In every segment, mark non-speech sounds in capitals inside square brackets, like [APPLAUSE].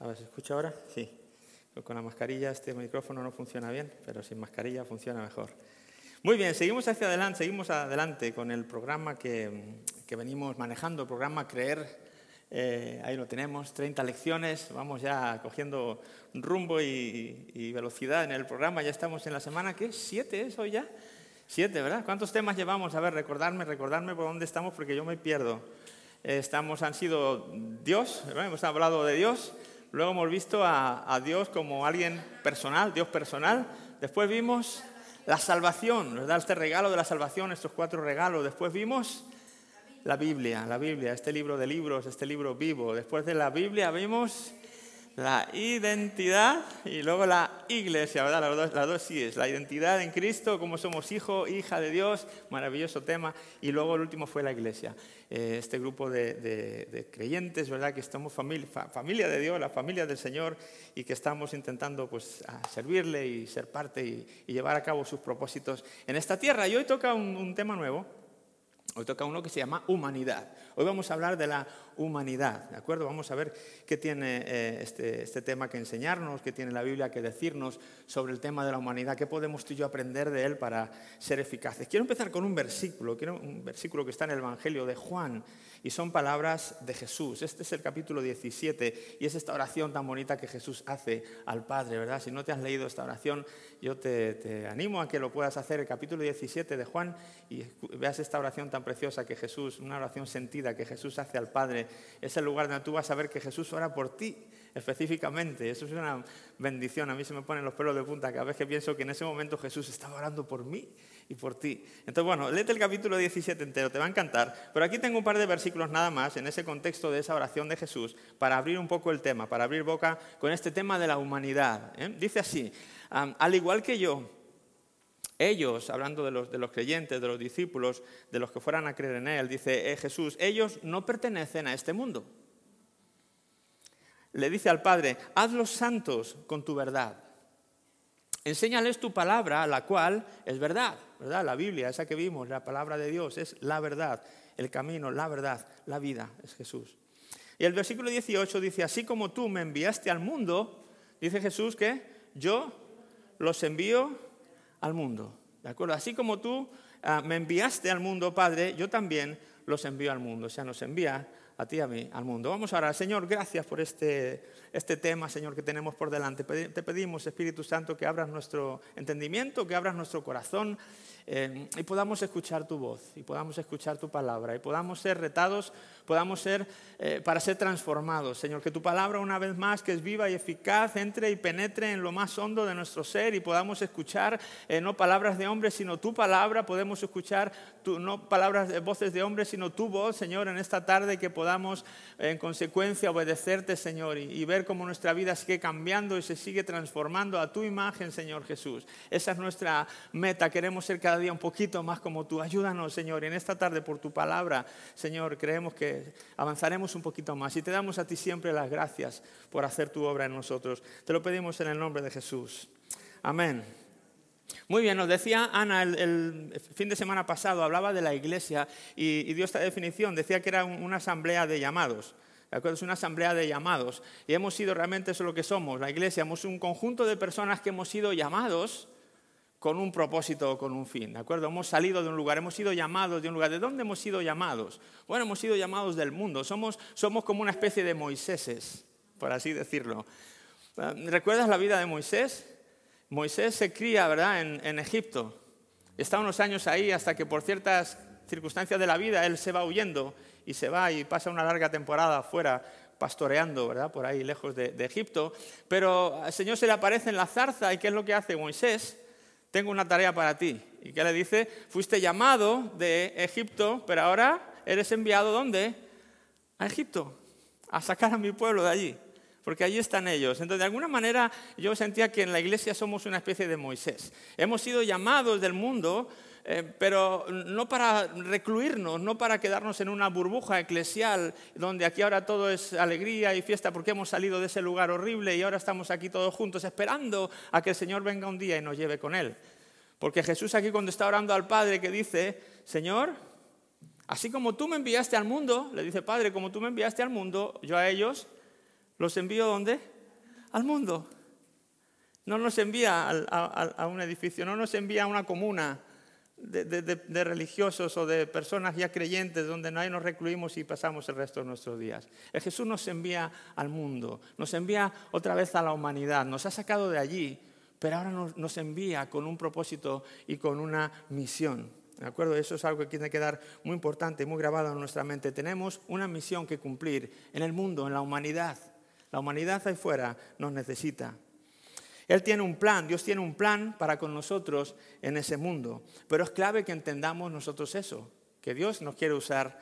A ver, ¿se escucha ahora? Sí. Con la mascarilla este micrófono no funciona bien, pero sin mascarilla funciona mejor. Muy bien, seguimos hacia adelante, seguimos adelante con el programa que, venimos manejando, el programa Creer. Eh, ahí lo tenemos, 30 lecciones, vamos ya cogiendo rumbo y, velocidad en el programa. Ya estamos en la semana, ¿qué? ¿Siete es hoy ya? Siete, ¿verdad? ¿Cuántos temas llevamos? A ver, recordarme, recordarme por dónde estamos porque yo me pierdo. estamos, han sido Dios, hemos hablado de Dios, Luego hemos visto a, Dios como alguien personal, Dios personal. Después vimos la salvación, ¿verdad? Este regalo de la salvación, estos cuatro regalos. Después vimos la Biblia, la Biblia, este libro de libros, este libro vivo. Después de la Biblia vimos la identidad y luego la iglesia, ¿verdad? Las dos, las dos sí es, la identidad en Cristo, como somos hijo, hija de Dios, maravilloso tema, y luego el último fue la iglesia, eh, este grupo de, creyentes, ¿verdad? Que estamos familia, familia de Dios, la familia del Señor, y que estamos intentando pues servirle y ser parte y, llevar a cabo sus propósitos en esta tierra. Y hoy toca un tema nuevo, Hoy toca uno que se llama humanidad. Hoy vamos a hablar de la humanidad, ¿de acuerdo? Vamos a ver qué tiene eh, este, este, tema que enseñarnos, qué tiene la Biblia que decirnos sobre el tema de la humanidad, qué podemos tú y yo aprender de él para ser eficaces. Quiero empezar con un versículo, quiero un versículo que está en el Evangelio de Juan y son palabras de Jesús. Este es el capítulo 17 y es esta oración tan bonita que Jesús hace al Padre, ¿verdad? Si no te has leído esta oración, yo te, animo a que lo puedas hacer, el capítulo 17 de Juan, y veas esta oración tan preciosa que Jesús, una oración sentida que Jesús hace al Padre. Es el lugar donde tú vas a ver que Jesús ora por ti específicamente. Eso es una bendición. A mí se me ponen los pelos de punta cada vez que pienso que en ese momento Jesús estaba orando por mí y por ti. Entonces, bueno, léete el capítulo 17 entero, te va a encantar. Pero aquí tengo un par de versículos nada más en ese contexto de esa oración de Jesús para abrir un poco el tema, para abrir boca con este tema de la humanidad. ¿eh? Dice así, al igual que yo, ellos, hablando de los, de los, creyentes, de los discípulos, de los que fueran a creer en Él, dice eh, Jesús, ellos no pertenecen a este mundo. Le dice al Padre, hazlos santos con tu verdad. Enséñales tu palabra, la cual es verdad, ¿verdad? La Biblia, esa que vimos, la palabra de Dios, es la verdad, el camino, la verdad, la vida, es Jesús. Y el versículo 18 dice, así como tú me enviaste al mundo, dice Jesús que yo los envío al mundo. ¿De acuerdo? Así como tú ah, me enviaste al mundo, Padre, yo también los envío al mundo. O sea, nos envía a ti a mí al mundo. Vamos ahora, Señor, gracias por este este tema, Señor, que tenemos por delante. Te pedimos, Espíritu Santo, que abras nuestro entendimiento, que abras nuestro corazón eh, y podamos escuchar tu voz, y podamos escuchar tu palabra, y podamos ser retados, podamos ser eh, para ser transformados. Señor, que tu palabra una vez más, que es viva y eficaz, entre y penetre en lo más hondo de nuestro ser y podamos escuchar eh, no palabras de hombres, sino tu palabra, podemos escuchar no palabras de voces de hombres, sino tu voz, Señor, en esta tarde, que podamos en consecuencia obedecerte, Señor, y ver cómo nuestra vida sigue cambiando y se sigue transformando a tu imagen, Señor Jesús. Esa es nuestra meta, queremos ser cada día un poquito más como tú. Ayúdanos, Señor, y en esta tarde por tu palabra, Señor, creemos que avanzaremos un poquito más y te damos a ti siempre las gracias por hacer tu obra en nosotros. Te lo pedimos en el nombre de Jesús. Amén. Muy bien, nos decía Ana el, fin de semana pasado, hablaba de la iglesia y, dio esta definición, decía que era una asamblea de llamados. Es una asamblea de llamados. Y hemos sido realmente eso lo que somos, la iglesia. Hemos un conjunto de personas que hemos sido llamados con un propósito o con un fin, ¿de acuerdo? Hemos salido de un lugar, hemos sido llamados de un lugar. ¿De dónde hemos sido llamados? Bueno, hemos sido llamados del mundo. Somos, somos como una especie de Moiséses, por así decirlo. Eh, ¿Recuerdas la vida de Moisés? Moisés se cría, ¿verdad?, en, en Egipto. Está unos años ahí hasta que por ciertas circunstancias de la vida él se va huyendo y se va y pasa una larga temporada fuera pastoreando, ¿verdad? Por ahí lejos de, de Egipto. Pero al Señor se le aparece en la zarza y ¿qué es lo que hace Moisés? Tengo una tarea para ti. ¿Y qué le dice? Fuiste llamado de Egipto, pero ahora eres enviado ¿dónde? A Egipto, a sacar a mi pueblo de allí, porque allí están ellos. Entonces, de alguna manera, yo sentía que en la iglesia somos una especie de Moisés. Hemos sido llamados del mundo, eh, pero no para recluirnos, no para quedarnos en una burbuja eclesial donde aquí ahora todo es alegría y fiesta porque hemos salido de ese lugar horrible y ahora estamos aquí todos juntos esperando a que el Señor venga un día y nos lleve con Él. Porque Jesús aquí cuando está orando al Padre que dice, Señor, así como tú me enviaste al mundo, le dice, Padre, como tú me enviaste al mundo, yo a ellos ¿Los envío dónde? Al mundo. No nos envía a, un edificio, no nos envía a una comuna de, religiosos o de personas ya creyentes donde nadie nos recluimos y pasamos el resto de nuestros días. El Jesús nos envía al mundo, nos envía otra vez a la humanidad, nos ha sacado de allí, pero ahora nos, envía con un propósito y con una misión. ¿De acuerdo? Eso es algo que tiene que quedar muy importante, muy grabado en nuestra mente. Tenemos una misión que cumplir en el mundo, en la humanidad. La humanidad ahí fuera nos necesita. Él tiene un plan, Dios tiene un plan para con nosotros en ese mundo. Pero es clave que entendamos nosotros eso, que Dios nos quiere usar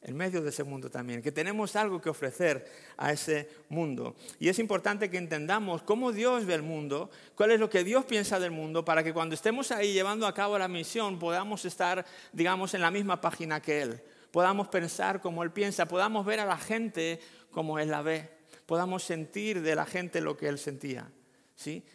en medio de ese mundo también, que tenemos algo que ofrecer a ese mundo. Y es importante que entendamos cómo Dios ve el mundo, cuál es lo que Dios piensa del mundo, para que cuando estemos ahí llevando a cabo la misión podamos estar, digamos, en la misma página que Él, podamos pensar como Él piensa, podamos ver a la gente como Él la ve, podamos sentir de la gente lo que Él sentía.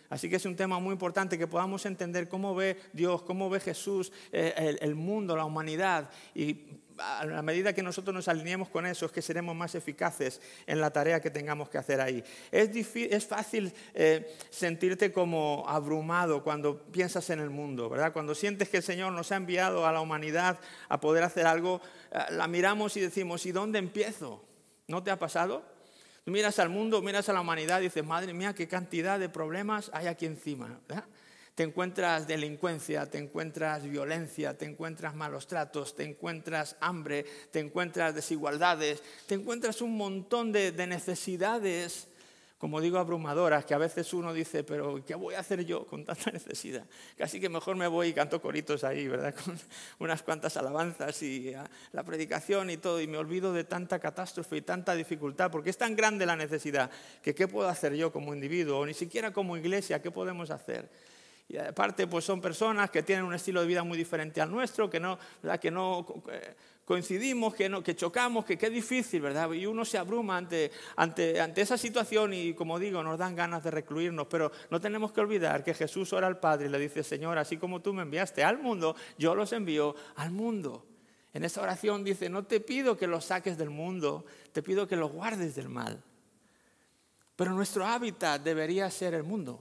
Así que es un tema muy importante que podamos entender cómo ve Dios, cómo ve Jesús eh, el, mundo, la humanidad. Y a la medida que nosotros nos alineemos con eso, es que seremos más eficaces en la tarea que tengamos que hacer ahí. Es, fácil eh, sentirte como abrumado cuando piensas en el mundo, ¿verdad? Cuando sientes que el Señor nos ha enviado a la humanidad a poder hacer algo, eh, la miramos y decimos, ¿y dónde empiezo? ¿No te ha pasado? Miras al mundo, miras a la humanidad y dices, madre mía, qué cantidad de problemas hay aquí encima. Te encuentras delincuencia, te encuentras violencia, te encuentras malos tratos, te encuentras hambre, te encuentras desigualdades, te encuentras un montón de, de necesidades como digo, abrumadoras, que a veces uno dice, pero ¿qué voy a hacer yo con tanta necesidad? Casi que mejor me voy y canto coritos ahí, ¿verdad? [LAUGHS] Con unas cuantas alabanzas y ah, la predicación y todo, y me olvido de tanta catástrofe y tanta dificultad, porque es tan grande la necesidad, que ¿qué puedo hacer yo como individuo? O ni siquiera como iglesia, ¿qué podemos hacer? Y aparte, pues son personas que tienen un estilo de vida muy diferente al nuestro, que no, que no eh, coincidimos, que, no, que chocamos, que qué difícil, ¿verdad? Y uno se abruma ante, ante, ante esa situación y, como digo, nos dan ganas de recluirnos. Pero no tenemos que olvidar que Jesús ora al Padre y le dice, Señor, así como tú me enviaste al mundo, yo los envío al mundo. En esa oración dice, no te pido que los saques del mundo, te pido que los guardes del mal. Pero nuestro hábitat debería ser el mundo.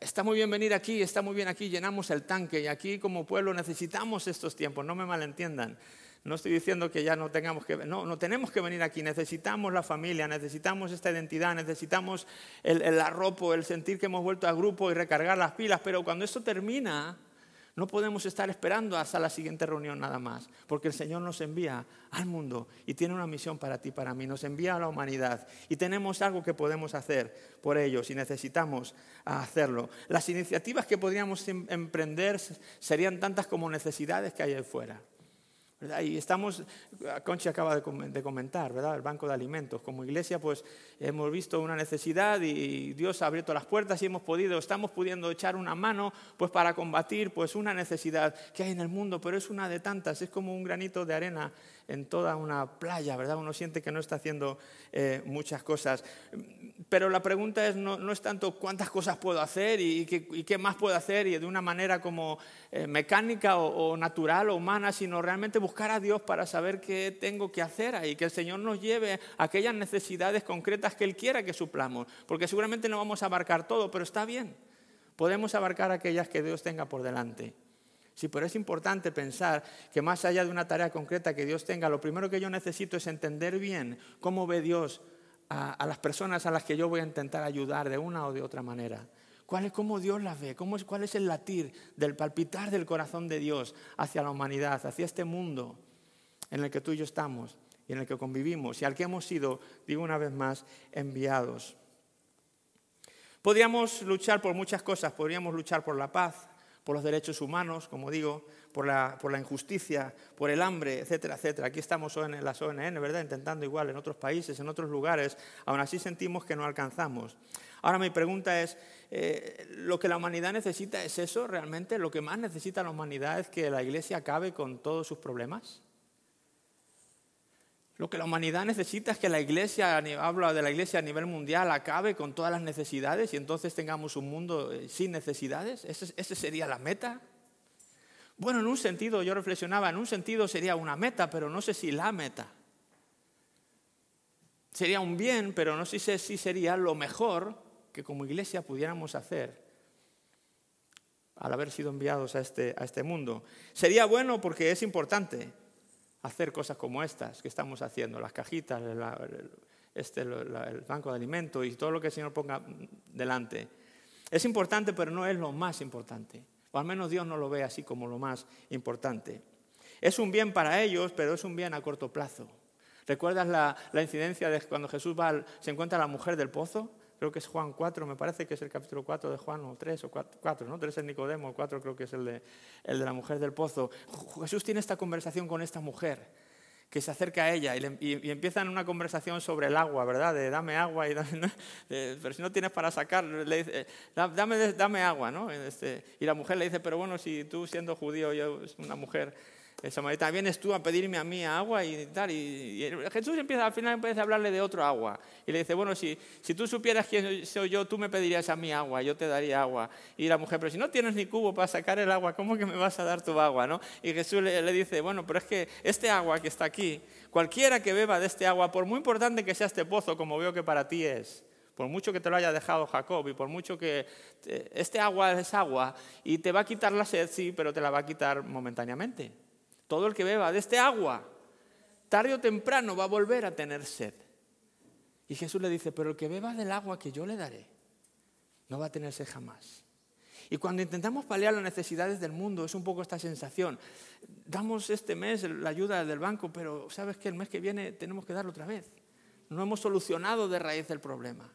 Está muy bien venir aquí, está muy bien aquí, llenamos el tanque y aquí como pueblo necesitamos estos tiempos, no me malentiendan. No estoy diciendo que ya no tengamos que, no, no tenemos que venir aquí, necesitamos la familia, necesitamos esta identidad, necesitamos el, el arropo, el sentir que hemos vuelto a grupo y recargar las pilas, pero cuando esto termina, no podemos estar esperando hasta la siguiente reunión nada más, porque el Señor nos envía al mundo y tiene una misión para ti, para mí, nos envía a la humanidad y tenemos algo que podemos hacer por ellos y necesitamos hacerlo. Las iniciativas que podríamos em-, emprender serían tantas como necesidades que hay ahí fuera. Y estamos, Conchi acaba de comentar, ¿verdad? El banco de alimentos. Como iglesia, pues hemos visto una necesidad y Dios ha abierto las puertas y hemos podido, estamos pudiendo echar una mano, pues para combatir, pues una necesidad que hay en el mundo, pero es una de tantas. Es como un granito de arena en toda una playa, ¿verdad? Uno siente que no está haciendo eh, muchas cosas. Pero la pregunta es, no, es tanto cuántas cosas puedo hacer y, qué, más puedo hacer y de una manera como eh, mecánica o, natural o humana, sino realmente buscar a Dios para saber qué tengo que hacer ahí, que el Señor nos lleve a aquellas necesidades concretas que Él quiera que suplamos, porque seguramente no vamos a abarcar todo, pero está bien. Podemos abarcar aquellas que Dios tenga por delante. Sí, pero es importante pensar que más allá de una tarea concreta que Dios tenga, lo primero que yo necesito es entender bien cómo ve Dios a, las personas a las que yo voy a intentar ayudar de una o de otra manera. ¿Cuál es cómo Dios las ve? ¿Cómo es, ¿Cuál es el latir del palpitar del corazón de Dios hacia la humanidad, hacia este mundo en el que tú y yo estamos y en el que convivimos y al que hemos sido, digo una vez más, enviados? Podríamos luchar por muchas cosas, podríamos luchar por la paz, por los derechos humanos, como digo, por la, por la injusticia, por el hambre, etcétera, etcétera. Aquí estamos en las ONN, ¿verdad? Intentando igual en otros países, en otros lugares, aún así sentimos que no alcanzamos. Ahora mi pregunta es, eh, ¿lo que la humanidad necesita es eso realmente? ¿Lo que más necesita la humanidad es que la Iglesia acabe con todos sus problemas? Lo que la humanidad necesita es que la iglesia, hablo de la iglesia a nivel mundial, acabe con todas las necesidades y entonces tengamos un mundo eh, sin necesidades. ¿Esa sería la meta? Bueno, en un sentido, yo reflexionaba, en un sentido sería una meta, pero no sé si la meta. Sería un bien, pero no sé si sería lo mejor que como iglesia pudiéramos hacer al haber sido enviados a este, a este mundo. Sería bueno porque es importante hacer cosas como estas que estamos haciendo, las cajitas, este, el banco de alimentos y todo lo que el Señor ponga delante. Es importante, pero no es lo más importante. O al menos Dios no lo ve así como lo más importante. Es un bien para ellos, pero es un bien a corto plazo. ¿Recuerdas la, incidencia de cuando Jesús se encuentra a la mujer del pozo? Creo que es Juan 4, me parece que es el capítulo 4 de Juan, o 3 o 4, ¿no? 3 es Nicodemo, 4 creo que es el de, el de la mujer del pozo. Jesús tiene esta conversación con esta mujer que se acerca a ella y, empiezan una conversación sobre el agua, ¿verdad? De dame agua, y [LAUGHS] pero si no tienes para sacar, le dice, dame, dame agua, ¿no? Este, y la mujer le dice, pero bueno, si tú siendo judío, yo, una mujer el samaritano, vienes tú a pedirme a mí agua y tal. Y, Jesús empieza, al final empieza a hablarle de otro agua. Y le dice, bueno, si, si tú supieras quién soy yo, tú me pedirías a mí agua, yo te daría agua. Y la mujer, pero si no tienes ni cubo para sacar el agua, ¿cómo que me vas a dar tu agua? ¿no? Y Jesús le, le dice, bueno, pero es que este agua que está aquí, cualquiera que beba de este agua, por muy importante que sea este pozo, como veo que para ti es, por mucho que te lo haya dejado Jacob y por mucho que este agua es agua y te va a quitar la sed, sí, pero te la va a quitar momentáneamente. Todo el que beba de este agua, tarde o temprano va a volver a tener sed. Y Jesús le dice, pero el que beba del agua que yo le daré, no va a tener sed jamás. Y cuando intentamos paliar las necesidades del mundo, es un poco esta sensación. Damos este mes la ayuda del banco, pero sabes que el mes que viene tenemos que darlo otra vez. No hemos solucionado de raíz el problema.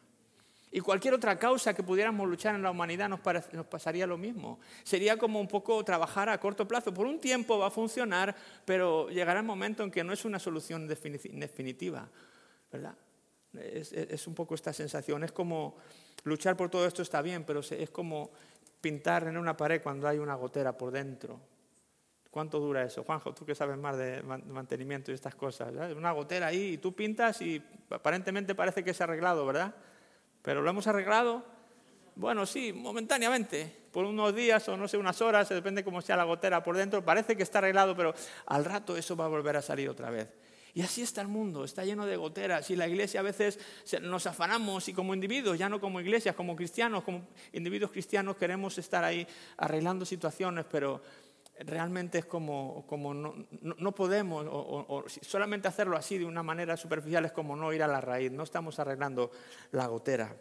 Y cualquier otra causa que pudiéramos luchar en la humanidad nos, pasaría lo mismo. Sería como un poco trabajar a corto plazo. Por un tiempo va a funcionar, pero llegará el momento en que no es una solución definitiva. ¿verdad? Es, un poco esta sensación. Es como luchar por todo esto está bien, pero es como pintar en una pared cuando hay una gotera por dentro. ¿Cuánto dura eso? Juanjo, tú que sabes más de mantenimiento y estas cosas. Una gotera ahí y tú pintas y aparentemente parece que es arreglado, ¿verdad? ¿Pero lo hemos arreglado? Bueno, sí, momentáneamente, por unos días o no sé, unas horas, depende cómo sea la gotera por dentro, parece que está arreglado, pero al rato eso va a volver a salir otra vez. Y así está el mundo, está lleno de goteras y la iglesia a veces nos afanamos y como individuos, ya no como iglesias, como cristianos, como individuos cristianos queremos estar ahí arreglando situaciones, pero realmente es como, como no, no, podemos, o, solamente hacerlo así de una manera superficial es como no ir a la raíz, no estamos arreglando la gotera.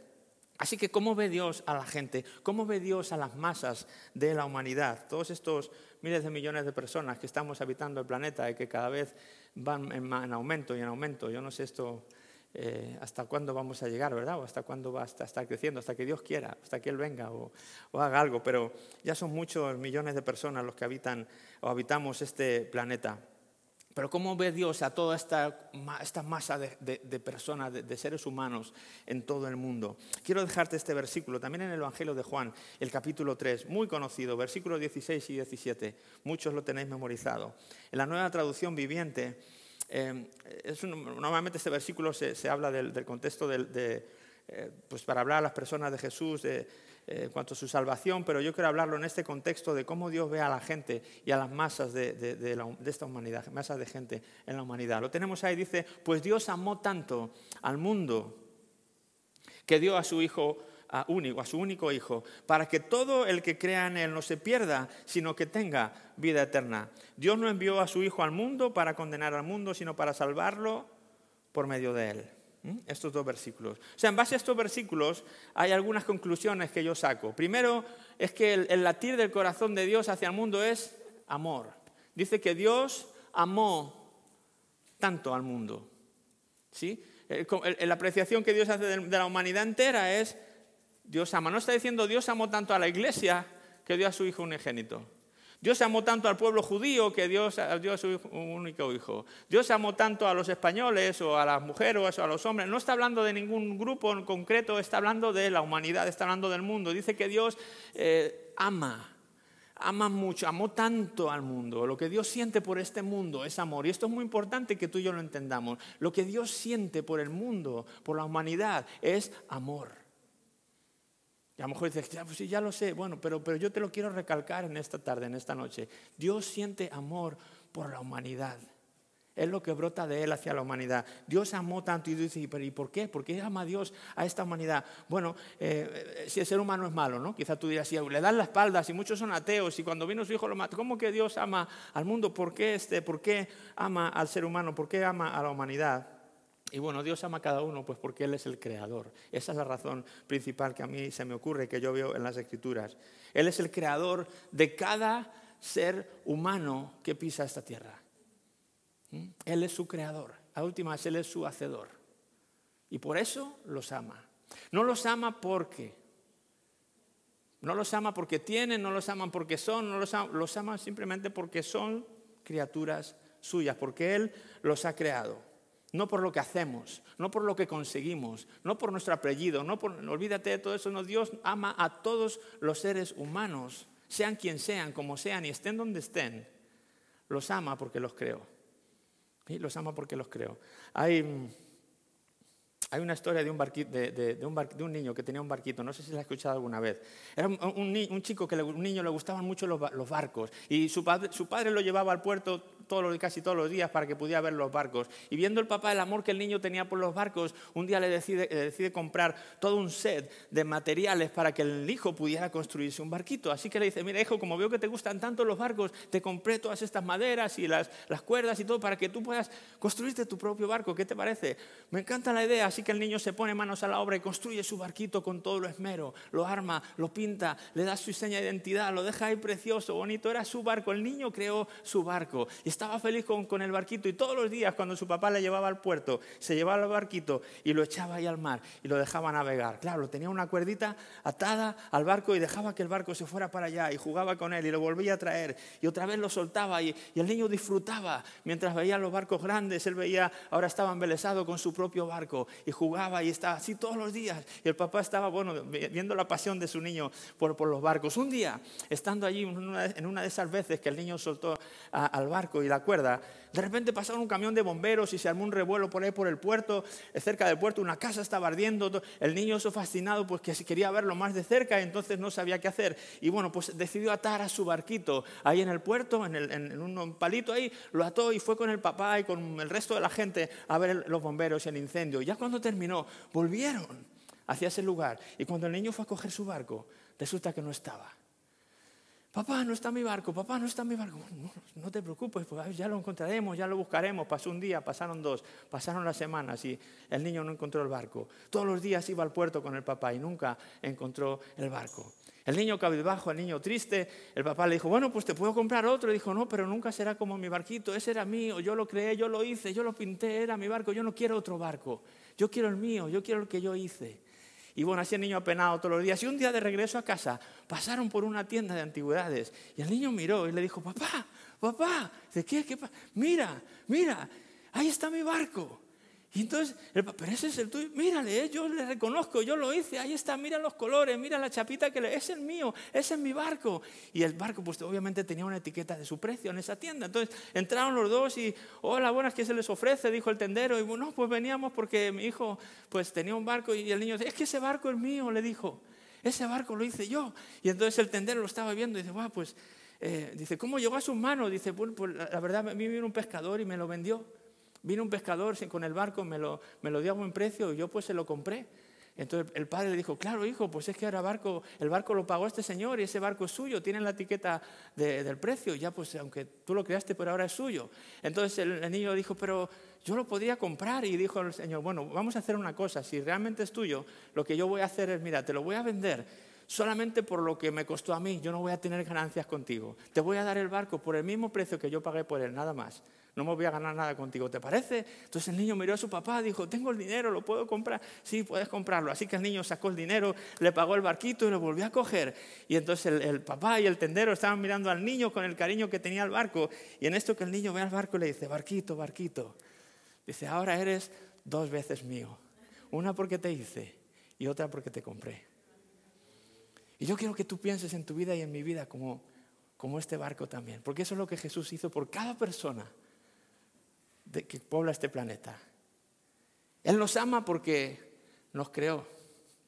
Así que, ¿cómo ve Dios a la gente? ¿Cómo ve Dios a las masas de la humanidad? Todos estos miles de millones de personas que estamos habitando el planeta y que cada vez van en, en aumento y en aumento. Yo no sé esto eh, hasta cuándo vamos a llegar, ¿verdad? O hasta cuándo va a estar creciendo, hasta que Dios quiera, hasta que Él venga o, haga algo. Pero ya son muchos millones de personas los que habitan o habitamos este planeta. Pero ¿cómo ve Dios a toda esta, masa de, personas, de, seres humanos en todo el mundo? Quiero dejarte este versículo, también en el Evangelio de Juan, el capítulo 3, muy conocido, versículos 16 y 17. Muchos lo tenéis memorizado. En la nueva traducción viviente Em, normalmente este versículo se, habla del, contexto de, eh, pues para hablar a las personas de Jesús de, eh, en cuanto a su salvación, pero yo quiero hablarlo en este contexto de cómo Dios ve a la gente y a las masas de, esta humanidad, masas de gente en la humanidad. Lo tenemos ahí, dice, pues Dios amó tanto al mundo que dio a su Hijo a, único, a su único Hijo, para que todo el que crea en Él no se pierda, sino que tenga vida eterna. Dios no envió a su Hijo al mundo para condenar al mundo, sino para salvarlo por medio de Él. ¿Mm? Estos dos versículos. O sea, en base a estos versículos hay algunas conclusiones que yo saco. Primero es que el, latir del corazón de Dios hacia el mundo es amor. Dice que Dios amó tanto al mundo. ¿Sí? La apreciación que Dios hace de la humanidad entera es Dios ama. No está diciendo Dios amó tanto a la iglesia que dio a su hijo unigénito. Dios amó tanto al pueblo judío que Dios dio a su único hijo. Dios amó tanto a los españoles o a las mujeres o a los hombres. No está hablando de ningún grupo en concreto, está hablando de la humanidad, está hablando del mundo. Dice que Dios eh, ama, ama mucho, amó tanto al mundo. Lo que Dios siente por este mundo es amor. Y esto es muy importante que tú y yo lo entendamos. Lo que Dios siente por el mundo, por la humanidad, es amor. Y a lo mejor dices, ya, pues sí, ya lo sé, bueno, pero, pero yo te lo quiero recalcar en esta tarde, en esta noche. Dios siente amor por la humanidad. es lo que brota de Él hacia la humanidad. Dios amó tanto y dice, ¿pero y por qué? ¿Por qué ama Dios a esta humanidad? Bueno, eh, si el ser humano es malo, ¿no? Quizá tú dirás, si le dan la espalda, si muchos son ateos, y cuando vino su hijo lo mató, ¿cómo que Dios ama al mundo? ¿Por qué, este, ¿Por qué ama al ser humano? ¿Por qué ama a la humanidad? Y bueno, Dios ama a cada uno pues porque Él es el creador. Esa es la razón principal que a mí se me ocurre, que yo veo en las escrituras. Él es el creador de cada ser humano que pisa esta tierra. ¿Mm? Él es su creador. A últimas, Él es su hacedor. Y por eso los ama. No los ama porque. No los ama porque tienen, no los aman porque son, no los ama, los ama simplemente porque son criaturas suyas, porque Él los ha creado. No por lo que hacemos, no por lo que conseguimos, no por nuestro apellido, no por, olvídate de todo eso, no, Dios ama a todos los seres humanos, sean quien sean, como sean y estén donde estén. Los ama porque los creo. ¿Sí? Los ama porque los creo. Hay hay una historia de un, de, un niño que tenía un barquito, no sé si la has escuchado alguna vez. Era un, chico que un niño le gustaban mucho los, barcos y su su padre, lo llevaba al puerto todos casi todos los días para que pudiera ver los barcos. Y viendo el papá el amor que el niño tenía por los barcos, un día le decide, decide comprar todo un set de materiales para que el hijo pudiera construirse un barquito. Así que le dice, mira hijo, como veo que te gustan tanto los barcos, te compré todas estas maderas y las, las cuerdas y todo para que tú puedas construirte tu propio barco. ¿Qué te parece? Me encanta la idea Así que el niño se pone manos a la obra y construye su barquito con todo lo esmero, lo arma, lo pinta, le da su seña de identidad, lo deja ahí precioso, bonito. Era su barco, el niño creó su barco y estaba feliz con, el barquito. Y todos los días, cuando su papá le llevaba al puerto, se llevaba el barquito y lo echaba ahí al mar y lo dejaba navegar. Claro, tenía una cuerdita atada al barco y dejaba que el barco se fuera para allá y jugaba con él y lo volvía a traer y otra vez lo soltaba y, y el niño disfrutaba mientras veía los barcos grandes. Él veía, ahora estaba embelesado con su propio barco y jugaba y estaba así todos los días. Y el papá estaba, bueno, viendo la pasión de su niño por, por los barcos. Un día, estando allí en una, de esas veces que el niño soltó al barco y la cuerda, de repente pasaron un camión de bomberos y se armó un revuelo por ahí por el puerto, eh, cerca del puerto, una casa estaba ardiendo, el niño eso fascinado, pues que quería verlo más de cerca entonces no sabía qué hacer. Y bueno, pues decidió atar a su barquito ahí en el puerto, en, en un palito ahí, lo ató y fue con el papá y con el resto de la gente a ver los bomberos y el incendio. Ya cuando terminó, volvieron hacia ese lugar y cuando el niño fue a coger su barco, resulta que no estaba. Papá, no está mi barco, papá, no está mi barco. No, te preocupes, pues, ya lo encontraremos, ya lo buscaremos. Pasó un día, pasaron dos, pasaron las semanas y el niño no encontró el barco. Todos los días iba al puerto con el papá y nunca encontró el barco. El niño cabizbajo, el niño triste, el papá le dijo, bueno, pues te puedo comprar otro. Dijo, no, pero nunca será como mi barquito, ese era mío, yo lo creé, yo lo hice, yo lo pinté, era mi barco, yo no quiero otro barco, yo quiero el mío, yo quiero el que yo hice. Y bueno, así el niño apenado todos los días. Y un día de regreso a casa pasaron por una tienda de antigüedades. Y el niño miró y le dijo, papá, papá, ¿de qué? ¿Qué? Mira, mira, ahí está mi barco. Y entonces, pero ese es el tuyo, mírale, eh, yo le reconozco, yo lo hice, ahí está, mira los colores, mira la chapita que le, es el mío, ese es mi barco. Y el barco, pues obviamente tenía una etiqueta de su precio en esa tienda. Entonces entraron los dos y, hola, buenas, ¿qué se les ofrece? Dijo el tendero. Y bueno, pues veníamos porque mi hijo, pues tenía un barco y el niño, es que ese barco es mío, le dijo, ese barco lo hice yo. Y entonces el tendero lo estaba viendo y dice, bueno, pues, eh", dice, ¿cómo llegó a sus manos? Dice, pues, pues la verdad, a mí vino un pescador y me lo vendió. Vino un pescador con el barco, me lo, me lo dio a buen precio y yo pues se lo compré. Entonces el padre le dijo, claro hijo, pues es que ahora barco, el barco lo pagó este señor y ese barco es suyo, tiene la etiqueta del precio, ya pues aunque tú lo creaste, pero ahora es suyo. Entonces el, el, niño dijo, pero yo lo podría comprar y dijo el señor, bueno, vamos a hacer una cosa, si realmente es tuyo, lo que yo voy a hacer es, mira, te lo voy a vender solamente por lo que me costó a mí, yo no voy a tener ganancias contigo. Te voy a dar el barco por el mismo precio que yo pagué por él, nada más no me voy a ganar nada contigo, ¿te parece? Entonces el niño miró a su papá, dijo, tengo el dinero, ¿lo puedo comprar? Sí, puedes comprarlo. Así que el niño sacó el dinero, le pagó el barquito y lo volvió a coger. Y entonces el, papá y el tendero estaban mirando al niño con el cariño que tenía al barco. Y en esto que el niño ve al barco le dice, barquito, barquito. Dice, ahora eres dos veces mío. Una porque te hice y otra porque te compré. Y yo quiero que tú pienses en tu vida y en mi vida como, como este barco también. Porque eso es lo que Jesús hizo por cada persona de que pobla este planeta. Él nos ama porque nos creó,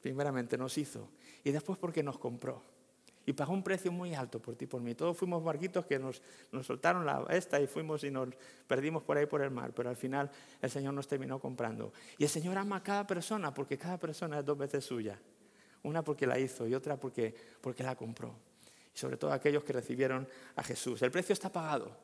primeramente nos hizo, y después porque nos compró. y pagó un precio muy alto por ti, por mí. Todos fuimos barquitos que nos, nos soltaron la esta y fuimos y nos perdimos por ahí por el mar, pero al final el Señor nos terminó comprando. Y el Señor ama a cada persona porque cada persona es dos veces suya. Una porque la hizo y otra porque, porque la compró. Y sobre todo aquellos que recibieron a Jesús. El precio está pagado.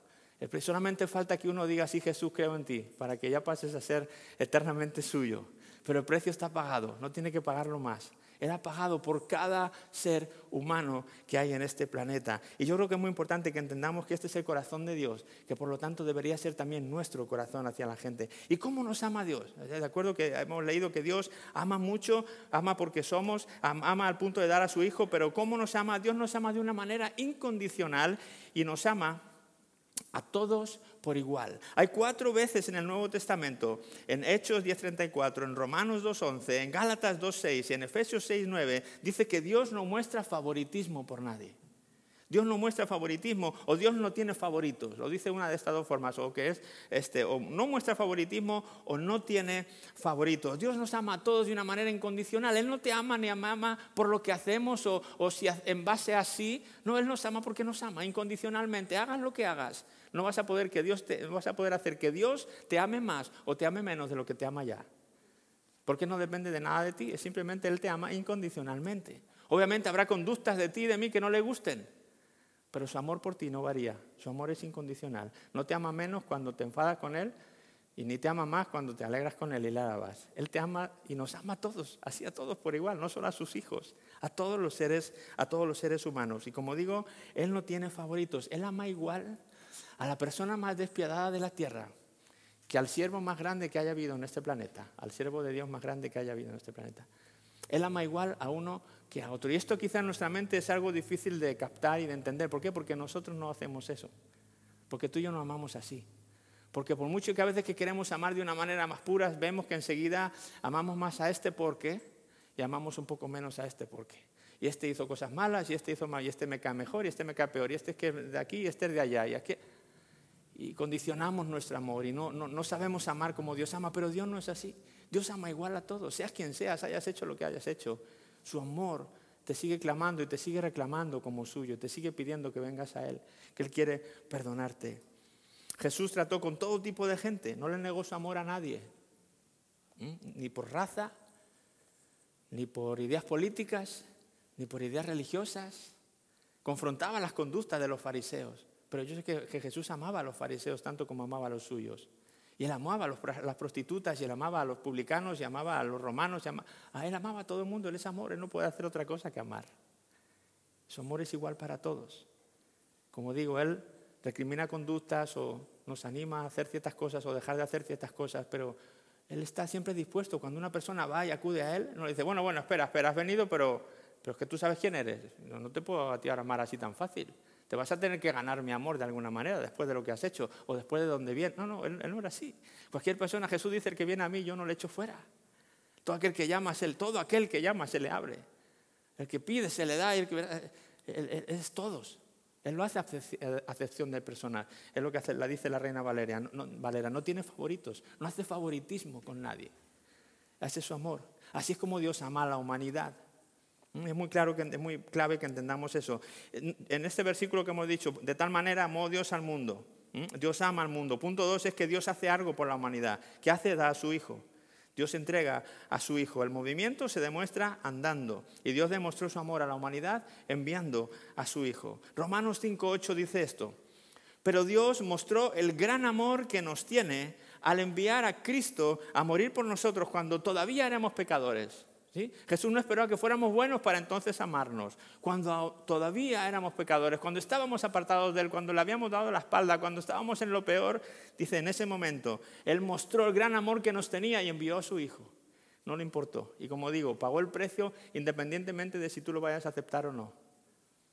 Solamente falta que uno diga, sí Jesús creo en ti, para que ya pases a ser eternamente suyo. Pero el precio está pagado, no tiene que pagarlo más. Ha pagado por cada ser humano que hay en este planeta. Y yo creo que es muy importante que entendamos que este es el corazón de Dios, que por lo tanto debería ser también nuestro corazón hacia la gente. ¿Y cómo nos ama Dios? De acuerdo que hemos leído que Dios ama mucho, ama porque somos, ama al punto de dar a su Hijo, pero ¿cómo nos ama? Dios nos ama de una manera incondicional y nos ama a todos por igual. Hay cuatro veces en el Nuevo Testamento, en Hechos 10.34, en Romanos 2.11, en Gálatas 2.6 y en Efesios 6.9, dice que Dios no muestra favoritismo por nadie. Dios no muestra favoritismo o Dios no tiene favoritos. Lo dice una de estas dos formas, o que es este, o no muestra favoritismo o no tiene favoritos. Dios nos ama a todos de una manera incondicional. Él no te ama ni ama por lo que hacemos o, o si en base a sí. No, Él nos ama porque nos ama incondicionalmente. Hagas lo que hagas. No vas a poder que Dios te, vas a poder hacer que Dios te ame más o te ame menos de lo que te ama ya. Porque no depende de nada de ti, es simplemente Él te ama incondicionalmente. Obviamente habrá conductas de ti y de mí que no le gusten, pero su amor por ti no varía, su amor es incondicional. No te ama menos cuando te enfadas con Él y ni te ama más cuando te alegras con Él y le alabas. Él te ama y nos ama a todos, así a todos por igual, no solo a sus hijos, a todos los seres, a todos los seres humanos. Y como digo, Él no tiene favoritos, Él ama igual a la persona más despiadada de la tierra que al siervo más grande que haya habido en este planeta, al siervo de Dios más grande que haya habido en este planeta. Él ama igual a uno que a otro. Y esto quizá en nuestra mente es algo difícil de captar y de entender. ¿Por qué? Porque nosotros no hacemos eso. Porque tú y yo no amamos así. Porque por mucho que a veces que queremos amar de una manera más pura, vemos que enseguida amamos más a este porque y amamos un poco menos a este porque. Y este hizo cosas malas, y este hizo mal, y este me cae mejor, y este me cae peor, y este es que de aquí, y este es de allá, y aquí. Y condicionamos nuestro amor y no, no, no sabemos amar como Dios ama, pero Dios no es así. Dios ama igual a todos, seas quien seas, hayas hecho lo que hayas hecho. Su amor te sigue clamando y te sigue reclamando como suyo, te sigue pidiendo que vengas a Él, que Él quiere perdonarte. Jesús trató con todo tipo de gente, no le negó su amor a nadie, ni por raza, ni por ideas políticas, ni por ideas religiosas. Confrontaba las conductas de los fariseos, pero yo sé que, Jesús amaba a los fariseos tanto como amaba a los suyos. Y él amaba a las prostitutas, y él amaba a los publicanos, y amaba a los romanos, a él amaba a todo el mundo, él es amor, él no puede hacer otra cosa que amar. Su amor es igual para todos. Como digo, él recrimina conductas o nos anima a hacer ciertas cosas o dejar de hacer ciertas cosas, pero él está siempre dispuesto. Cuando una persona va y acude a él, no le dice, bueno, bueno, espera, espera, has venido, pero, pero es que tú sabes quién eres. No, no te puedo a amar así tan fácil. Te vas a tener que ganar mi amor de alguna manera después de lo que has hecho o después de donde vienes. No, no, él, no era así. Cualquier persona, Jesús dice, el que viene a mí, yo no le echo fuera. Todo aquel que llama es él, todo aquel que llama se le abre. El que pide se le da, y el que, es todos. Él no hace acepción de personas. Es lo que hace, la dice la reina Valeria. No, Valera. No tiene favoritos, no hace favoritismo con nadie. Es su amor. Así es como Dios ama a la humanidad. Es muy claro que es muy clave que entendamos eso. En este versículo que hemos dicho, de tal manera amó Dios al mundo. Dios ama al mundo. Punto dos es que Dios hace algo por la humanidad. ¿Qué hace? Da a su Hijo. Dios entrega a su Hijo. El movimiento se demuestra andando. Y Dios demostró su amor a la humanidad enviando a su Hijo. Romanos 5.8 dice esto. Pero Dios mostró el gran amor que nos tiene al enviar a Cristo a morir por nosotros cuando todavía éramos pecadores. Jesús no esperó a que fuéramos buenos para entonces amarnos. Cuando todavía éramos pecadores, cuando estábamos apartados de Él, cuando le habíamos dado la espalda, cuando estábamos en lo peor, dice, en ese momento, Él mostró el gran amor que nos tenía y envió a su Hijo. No le importó. Y como digo, pagó el precio independientemente de si tú lo vayas a aceptar o no.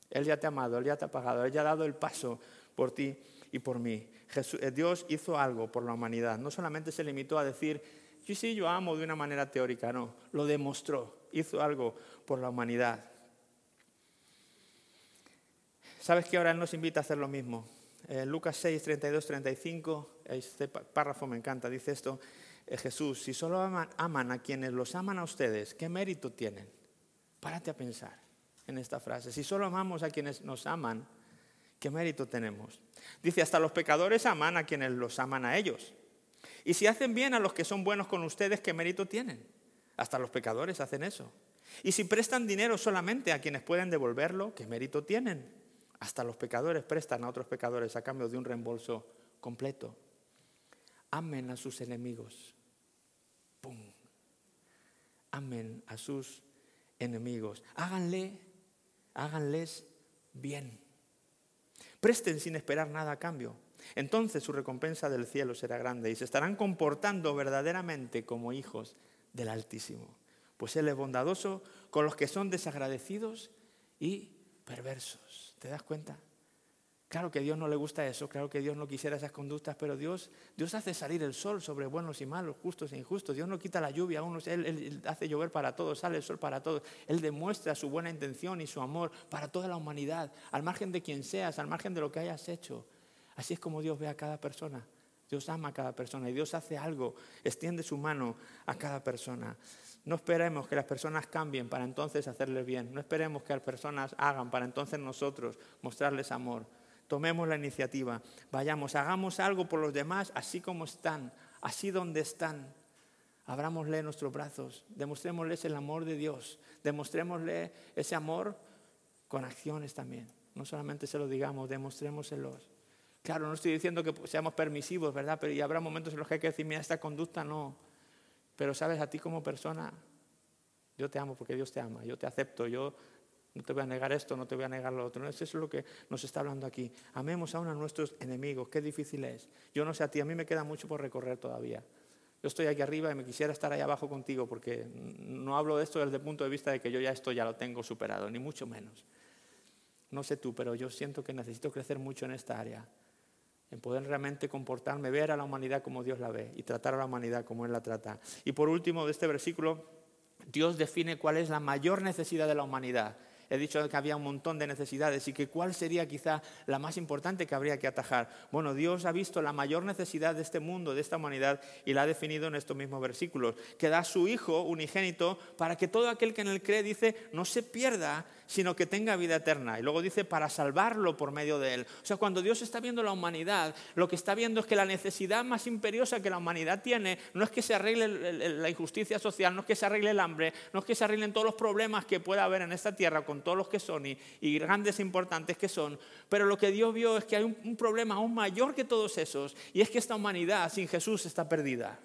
Él ya te ha amado, Él ya te ha pagado, Él ya ha dado el paso por ti y por mí. Eh, Dios hizo algo por la humanidad. No solamente se limitó a decir, Sí, sí, yo amo de una manera teórica, no, lo demostró, hizo algo por la humanidad. ¿Sabes que ahora Él nos invita a hacer lo mismo? Eh, Lucas 6, 32, 35, este párrafo me encanta, dice esto, eh, Jesús, si solo aman, aman, a quienes los aman a ustedes, ¿qué mérito tienen? Párate a pensar. en esta frase. Si solo amamos a quienes nos aman, ¿qué mérito tenemos? Dice, hasta los pecadores aman a quienes los aman a ellos. Y si hacen bien a los que son buenos con ustedes, ¿qué mérito tienen? Hasta los pecadores hacen eso. Y si prestan dinero solamente a quienes pueden devolverlo, ¿qué mérito tienen? Hasta los pecadores prestan a otros pecadores a cambio de un reembolso completo. Amen a sus enemigos. ¡Pum! Amen a sus enemigos. Háganle, háganles bien. Presten sin esperar nada a cambio. Entonces su recompensa del cielo será grande y se estarán comportando verdaderamente como hijos del Altísimo. Pues Él es bondadoso con los que son desagradecidos y perversos. ¿Te das cuenta? Claro que a Dios no le gusta eso, claro que Dios no quisiera esas conductas, pero Dios, Dios hace salir el sol sobre buenos y malos, justos e injustos. Dios no quita la lluvia a unos, él, él, hace llover para todos, sale el sol para todos. Él demuestra su buena intención y su amor para toda la humanidad, al margen de quien seas, al margen de lo que hayas hecho. Así es como Dios ve a cada persona. Dios ama a cada persona y Dios hace algo, extiende su mano a cada persona. No esperemos que las personas cambien para entonces hacerles bien. No esperemos que las personas hagan para entonces nosotros mostrarles amor. Tomemos la iniciativa, vayamos, hagamos algo por los demás así como están, así donde están. Abrámosle nuestros brazos, demostrémosles el amor de Dios, demostrémosle ese amor con acciones también. No solamente se lo digamos, demostrémoselos. Claro, no estoy diciendo que seamos permisivos, ¿verdad? Pero y habrá momentos en los que hay que decir, mira, esta conducta no. Pero sabes, a ti como persona, yo te amo porque Dios te ama, yo te acepto, yo no te voy a negar esto, no te voy a negar lo otro. Eso es lo que nos está hablando aquí. Amemos aún a nuestros enemigos, qué difícil es. Yo no sé a ti, a mí me queda mucho por recorrer todavía. Yo estoy aquí arriba y me quisiera estar ahí abajo contigo porque no hablo de esto desde el punto de vista de que yo ya esto ya lo tengo superado, ni mucho menos. No sé tú, pero yo siento que necesito crecer mucho en esta área en poder realmente comportarme, ver a la humanidad como Dios la ve y tratar a la humanidad como Él la trata. Y por último, de este versículo, Dios define cuál es la mayor necesidad de la humanidad. He dicho que había un montón de necesidades y que cuál sería quizá la más importante que habría que atajar. Bueno, Dios ha visto la mayor necesidad de este mundo, de esta humanidad, y la ha definido en estos mismos versículos, que da su Hijo unigénito para que todo aquel que en él cree, dice, no se pierda, sino que tenga vida eterna. Y luego dice, para salvarlo por medio de él. O sea, cuando Dios está viendo la humanidad, lo que está viendo es que la necesidad más imperiosa que la humanidad tiene no es que se arregle la injusticia social, no es que se arregle el hambre, no es que se arreglen todos los problemas que pueda haber en esta tierra todos los que son y, grandes e importantes que son, pero lo que Dios vio es que hay un, problema aún mayor que todos esos, y es que esta humanidad sin Jesús está perdida.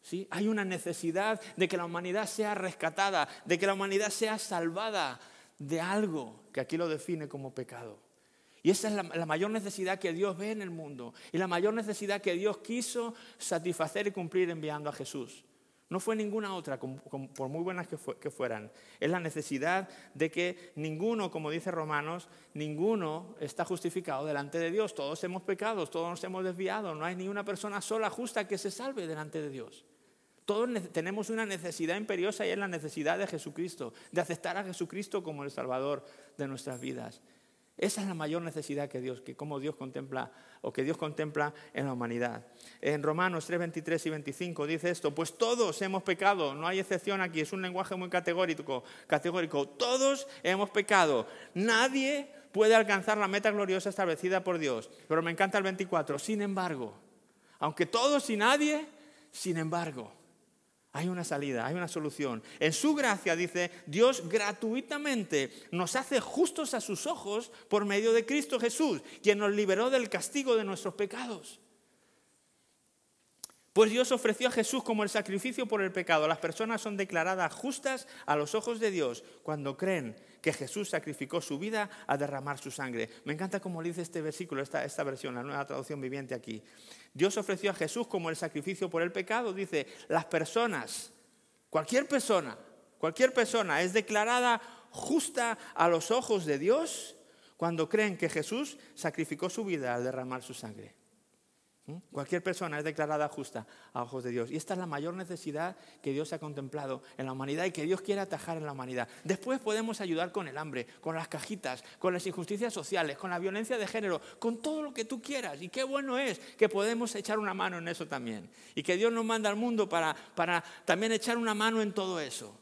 ¿Sí? Hay una necesidad de que la humanidad sea rescatada, de que la humanidad sea salvada de algo que aquí lo define como pecado. Y esa es la, mayor necesidad que Dios ve en el mundo y la mayor necesidad que Dios quiso satisfacer y cumplir enviando a Jesús. No fue ninguna otra, por muy buenas que, que, fueran. Es la necesidad de que ninguno, como dice Romanos, ninguno está justificado delante de Dios. Todos hemos pecado, todos nos hemos desviado. No hay ni una persona sola justa que se salve delante de Dios. Todos tenemos una necesidad imperiosa y es la necesidad de Jesucristo, de aceptar a Jesucristo como el Salvador de nuestras vidas. Esa es la mayor necesidad que Dios, que como Dios contempla o que Dios contempla en la humanidad. En Romanos 3, 23 y 25 dice esto, pues todos hemos pecado, no hay excepción aquí, es un lenguaje muy categórico, categórico. Todos hemos pecado. Nadie puede alcanzar la meta gloriosa establecida por Dios. Pero me encanta el 24, sin embargo, aunque todos y nadie, sin embargo, hay una salida, hay una solución. En su gracia, dice, Dios gratuitamente nos hace justos a sus ojos por medio de Cristo Jesús, quien nos liberó del castigo de nuestros pecados. Pues Dios ofreció a Jesús como el sacrificio por el pecado. Las personas son declaradas justas a los ojos de Dios cuando creen que Jesús sacrificó su vida a derramar su sangre. Me encanta cómo dice este versículo, esta, esta versión, la nueva traducción viviente aquí. Dios ofreció a Jesús como el sacrificio por el pecado. Dice, las personas, cualquier persona, cualquier persona es declarada justa a los ojos de Dios cuando creen que Jesús sacrificó su vida al derramar su sangre. ¿Mm? Cualquier persona es declarada justa a ojos de Dios. Y esta es la mayor necesidad que Dios ha contemplado en la humanidad y que Dios quiere atajar en la humanidad. Después podemos ayudar con el hambre, con las cajitas, con las injusticias sociales, con la violencia de género, con todo lo que tú quieras. Y qué bueno es que podemos echar una mano en eso también. Y que Dios nos manda al mundo para, para también echar una mano en todo eso.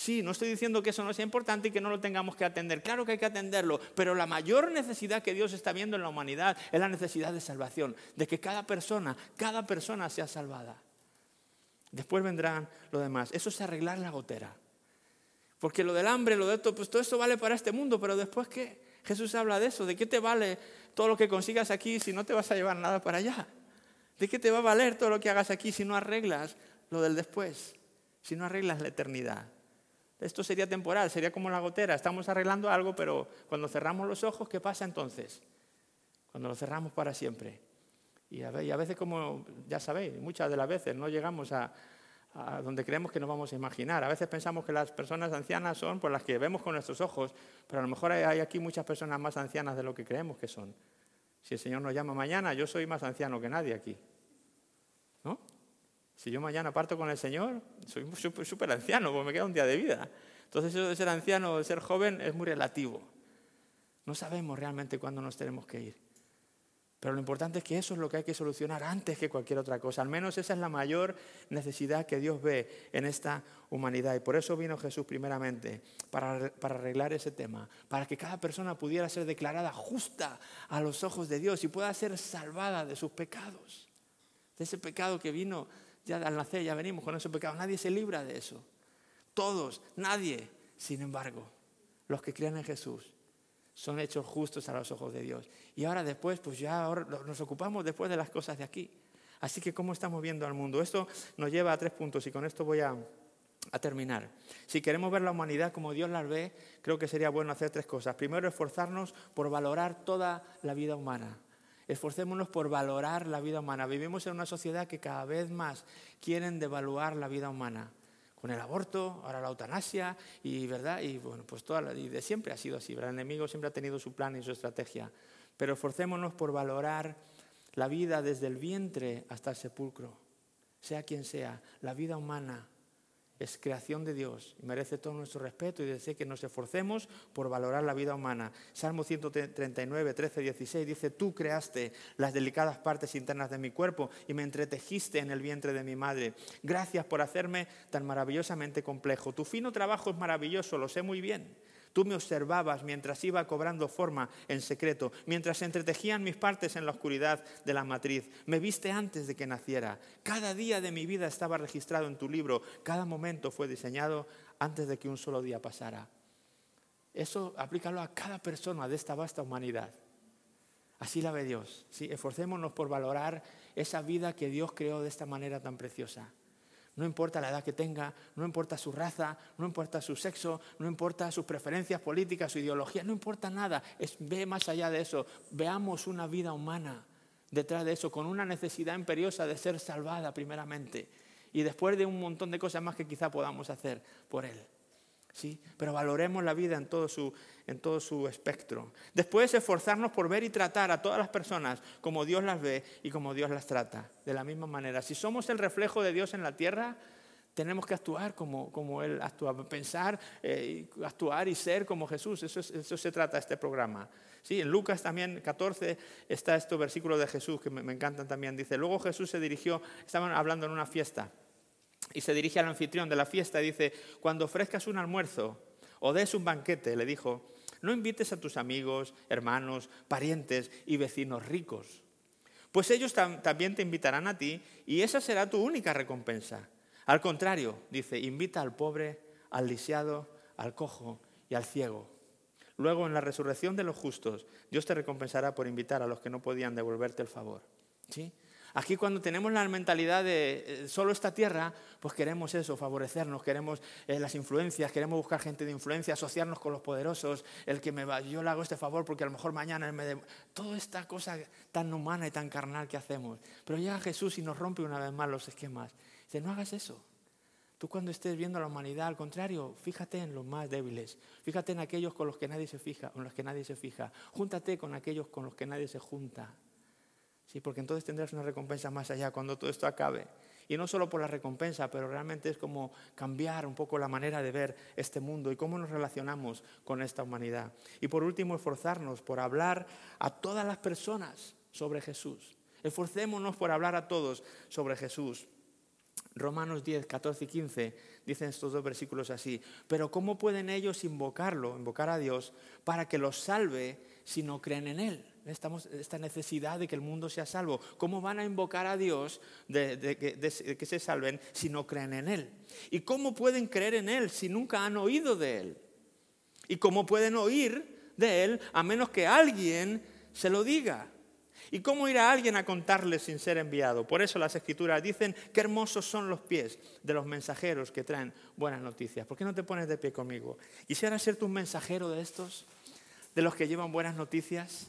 Sí, no estoy diciendo que eso no sea importante y que no lo tengamos que atender. Claro que hay que atenderlo, pero la mayor necesidad que Dios está viendo en la humanidad es la necesidad de salvación, de que cada persona, cada persona sea salvada. Después vendrán lo demás. Eso es arreglar la gotera. Porque lo del hambre, lo de esto, pues todo eso vale para este mundo, pero después qué? Jesús habla de eso, ¿de qué te vale todo lo que consigas aquí si no te vas a llevar nada para allá? ¿De qué te va a valer todo lo que hagas aquí si no arreglas lo del después? Si no arreglas la eternidad. Esto sería temporal, sería como la gotera. Estamos arreglando algo, pero cuando cerramos los ojos, ¿qué pasa entonces? Cuando lo cerramos para siempre. Y a veces, como ya sabéis, muchas de las veces no llegamos a, donde creemos que nos vamos a imaginar. A veces pensamos que las personas ancianas son por las que vemos con nuestros ojos, pero a lo mejor hay aquí muchas personas más ancianas de lo que creemos que son. Si el Señor nos llama mañana, yo soy más anciano que nadie aquí. ¿No? Si yo mañana parto con el Señor, soy súper anciano, porque me queda un día de vida. Entonces eso de ser anciano o de ser joven es muy relativo. No sabemos realmente cuándo nos tenemos que ir. Pero lo importante es que eso es lo que hay que solucionar antes que cualquier otra cosa. Al menos esa es la mayor necesidad que Dios ve en esta humanidad. Y por eso vino Jesús primeramente, para, para, arreglar ese tema, para que cada persona pudiera ser declarada justa a los ojos de Dios y pueda ser salvada de sus pecados. De ese pecado que vino ya al nacer ya venimos con ese pecado. Nadie se libra de eso. Todos, nadie. Sin embargo, los que creen en Jesús son hechos justos a los ojos de Dios. Y ahora después, pues ya ahora nos ocupamos después de las cosas de aquí. Así que, ¿cómo estamos viendo al mundo? Esto nos lleva a tres puntos y con esto voy a, a terminar. Si queremos ver la humanidad como Dios la ve, creo que sería bueno hacer tres cosas. Primero, esforzarnos por valorar toda la vida humana. Esforcémonos por valorar la vida humana. Vivimos en una sociedad que cada vez más quieren devaluar la vida humana. Con el aborto, ahora la eutanasia, y verdad, y bueno, pues toda y de siempre ha sido así. El enemigo siempre ha tenido su plan y su estrategia. Pero esforcémonos por valorar la vida desde el vientre hasta el sepulcro, sea quien sea, la vida humana es creación de Dios y merece todo nuestro respeto y deseo que nos esforcemos por valorar la vida humana. Salmo 139, 13, 16 dice, tú creaste las delicadas partes internas de mi cuerpo y me entretejiste en el vientre de mi madre. Gracias por hacerme tan maravillosamente complejo. Tu fino trabajo es maravilloso, lo sé muy bien. Tú me observabas mientras iba cobrando forma en secreto, mientras se entretejían mis partes en la oscuridad de la matriz. Me viste antes de que naciera. Cada día de mi vida estaba registrado en tu libro. Cada momento fue diseñado antes de que un solo día pasara. Eso aplícalo a cada persona de esta vasta humanidad. Así la ve Dios. ¿sí? Esforcémonos por valorar esa vida que Dios creó de esta manera tan preciosa. No importa la edad que tenga, no importa su raza, no importa su sexo, no importa sus preferencias políticas, su ideología, no importa nada. ve más allá de eso. Veamos una vida humana detrás de eso, con una necesidad imperiosa de ser salvada primeramente. Y después de un montón de cosas más que quizá podamos hacer por él. ¿Sí? Pero valoremos la vida en todo, su, en todo su espectro. Después esforzarnos por ver y tratar a todas las personas como Dios las ve y como Dios las trata, de la misma manera. Si somos el reflejo de Dios en la tierra, tenemos que actuar como, como Él actúa, pensar, eh, actuar y ser como Jesús. Eso, eso se trata este programa. Sí, en Lucas también 14 está este versículo de Jesús que me, me encantan también. Dice, luego Jesús se dirigió, estaban hablando en una fiesta y se dirige al anfitrión de la fiesta y dice, cuando ofrezcas un almuerzo o des un banquete, le dijo, no invites a tus amigos, hermanos, parientes y vecinos ricos, pues ellos también te invitarán a ti y esa será tu única recompensa. Al contrario, dice, invita al pobre, al lisiado, al cojo y al ciego. Luego, en la resurrección de los justos, Dios te recompensará por invitar a los que no podían devolverte el favor. ¿Sí? Aquí cuando tenemos la mentalidad de eh, solo esta tierra, pues queremos eso, favorecernos, queremos eh, las influencias, queremos buscar gente de influencia, asociarnos con los poderosos, el que me va, yo le hago este favor porque a lo mejor mañana me de... Toda esta cosa tan humana y tan carnal que hacemos. Pero llega Jesús y nos rompe una vez más los esquemas. Dice, no hagas eso. Tú cuando estés viendo a la humanidad, al contrario, fíjate en los más débiles, fíjate en aquellos con los que nadie se fija, con los que nadie se fija, júntate con aquellos con los que nadie se junta. Sí, porque entonces tendrás una recompensa más allá cuando todo esto acabe. Y no solo por la recompensa, pero realmente es como cambiar un poco la manera de ver este mundo y cómo nos relacionamos con esta humanidad. Y por último, esforzarnos por hablar a todas las personas sobre Jesús. Esforcémonos por hablar a todos sobre Jesús. Romanos 10, 14 y 15 dicen estos dos versículos así. Pero ¿cómo pueden ellos invocarlo, invocar a Dios, para que los salve si no creen en Él? Estamos, esta necesidad de que el mundo sea salvo. ¿Cómo van a invocar a Dios de, que se salven si no creen en Él? ¿Y cómo pueden creer en Él si nunca han oído de Él? ¿Y cómo pueden oír de Él a menos que alguien se lo diga? ¿Y cómo irá alguien a contarles sin ser enviado? Por eso las escrituras dicen que hermosos son los pies de los mensajeros que traen buenas noticias. ¿Por qué no te pones de pie conmigo? ¿Quisiera ser tu mensajero de estos? ¿De los que llevan buenas noticias?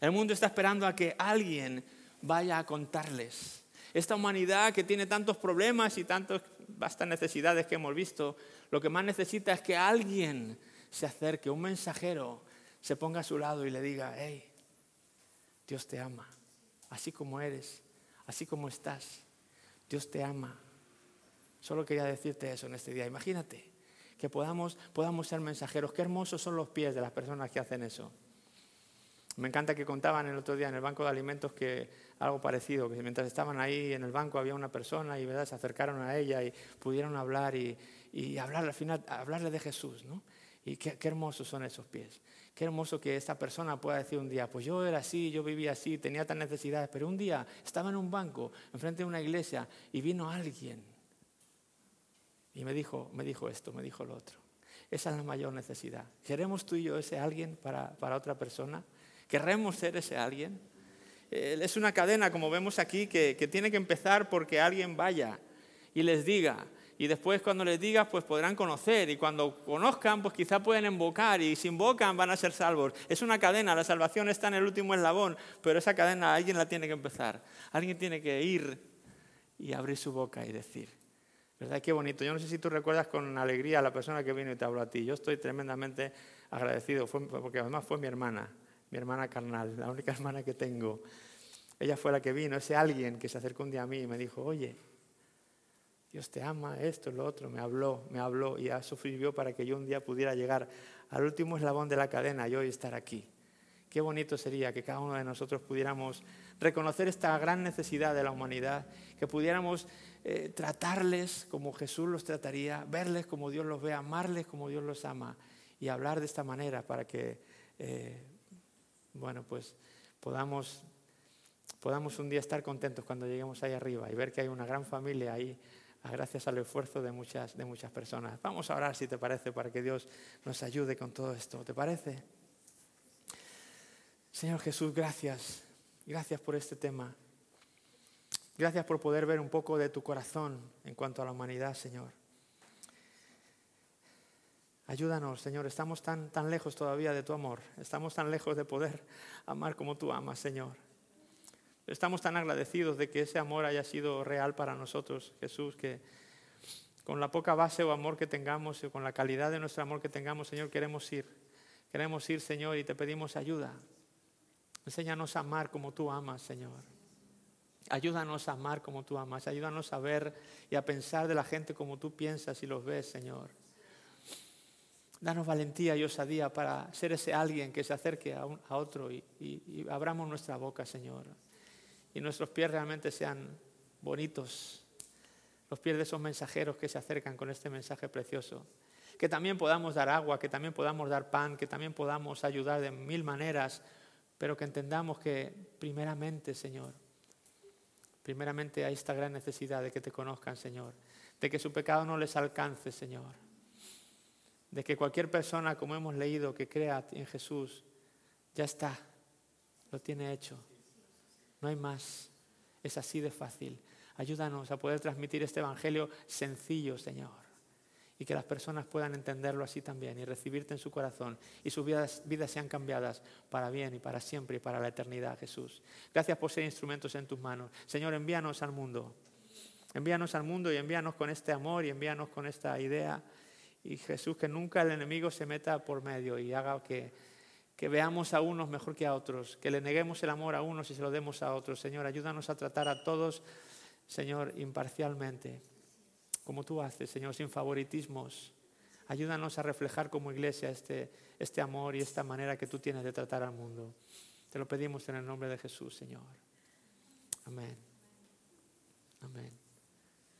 El mundo está esperando a que alguien vaya a contarles. Esta humanidad que tiene tantos problemas y tantas vastas necesidades que hemos visto, lo que más necesita es que alguien se acerque, un mensajero se ponga a su lado y le diga, hey, Dios te ama, así como eres, así como estás. Dios te ama. Solo quería decirte eso en este día. Imagínate que podamos, podamos ser mensajeros. Qué hermosos son los pies de las personas que hacen eso. Me encanta que contaban el otro día en el banco de alimentos que algo parecido, que mientras estaban ahí en el banco había una persona y ¿verdad? se acercaron a ella y pudieron hablar y, y hablar al final, hablarle de Jesús. ¿no? Y qué, hermosos son esos pies. Qué hermoso que esta persona pueda decir un día, pues yo era así, yo vivía así, tenía tan necesidades, pero un día estaba en un banco, enfrente de una iglesia, y vino alguien. Y me dijo, me dijo esto, me dijo lo otro. Esa es la mayor necesidad. ¿Queremos tú y yo ese alguien para, para otra persona? ¿Queremos ser ese alguien? Eh, es una cadena, como vemos aquí, que, que tiene que empezar porque alguien vaya y les diga, y después cuando les digas, pues podrán conocer, y cuando conozcan, pues quizá pueden invocar, y si invocan van a ser salvos. Es una cadena, la salvación está en el último eslabón, pero esa cadena alguien la tiene que empezar. Alguien tiene que ir y abrir su boca y decir, ¿verdad? Qué bonito. Yo no sé si tú recuerdas con alegría a la persona que vino y te habló a ti. Yo estoy tremendamente agradecido, porque además fue mi hermana, mi hermana carnal, la única [LAUGHS] hermana que tengo. Ella fue la que vino, ese alguien que se acercó un día a mí y me dijo, oye, Dios te ama, esto, lo otro, me habló, me habló y ha sufrido para que yo un día pudiera llegar al último eslabón de la cadena y hoy estar aquí. Qué bonito sería que cada uno de nosotros pudiéramos reconocer esta gran necesidad de la humanidad, que pudiéramos eh, tratarles como Jesús los trataría, verles como Dios los ve, amarles como Dios los ama y hablar de esta manera para que, eh, bueno, pues podamos, podamos un día estar contentos cuando lleguemos ahí arriba y ver que hay una gran familia ahí gracias al esfuerzo de muchas, de muchas personas. Vamos a orar, si te parece, para que Dios nos ayude con todo esto. ¿Te parece? Señor Jesús, gracias. Gracias por este tema. Gracias por poder ver un poco de tu corazón en cuanto a la humanidad, Señor. Ayúdanos, Señor. Estamos tan, tan lejos todavía de tu amor. Estamos tan lejos de poder amar como tú amas, Señor. Estamos tan agradecidos de que ese amor haya sido real para nosotros, Jesús, que con la poca base o amor que tengamos y con la calidad de nuestro amor que tengamos, Señor, queremos ir. Queremos ir, Señor, y te pedimos ayuda. Enséñanos a amar como tú amas, Señor. Ayúdanos a amar como tú amas. Ayúdanos a ver y a pensar de la gente como tú piensas y los ves, Señor. Danos valentía y osadía para ser ese alguien que se acerque a, otro y abramos nuestra boca, Señor y nuestros pies realmente sean bonitos, los pies de esos mensajeros que se acercan con este mensaje precioso. Que también podamos dar agua, que también podamos dar pan, que también podamos ayudar de mil maneras, pero que entendamos que primeramente, Señor, primeramente hay esta gran necesidad de que te conozcan, Señor, de que su pecado no les alcance, Señor, de que cualquier persona, como hemos leído, que crea en Jesús, ya está, lo tiene hecho no hay más. Es así de fácil. Ayúdanos a poder transmitir este Evangelio sencillo, Señor. Y que las personas puedan entenderlo así también y recibirte en su corazón y sus vidas, sean cambiadas para bien y para siempre y para la eternidad, Jesús. Gracias por ser instrumentos en tus manos. Señor, envíanos al mundo. Envíanos al mundo y envíanos con este amor y envíanos con esta idea. Y Jesús, que nunca el enemigo se meta por medio y haga que que veamos a unos mejor que a otros, que le neguemos el amor a unos y se lo demos a otros. Señor, ayúdanos a tratar a todos, Señor, imparcialmente, como tú haces, Señor, sin favoritismos. Ayúdanos a reflejar como iglesia este, este amor y esta manera que tú tienes de tratar al mundo. Te lo pedimos en el nombre de Jesús, Señor. Amén. Amén.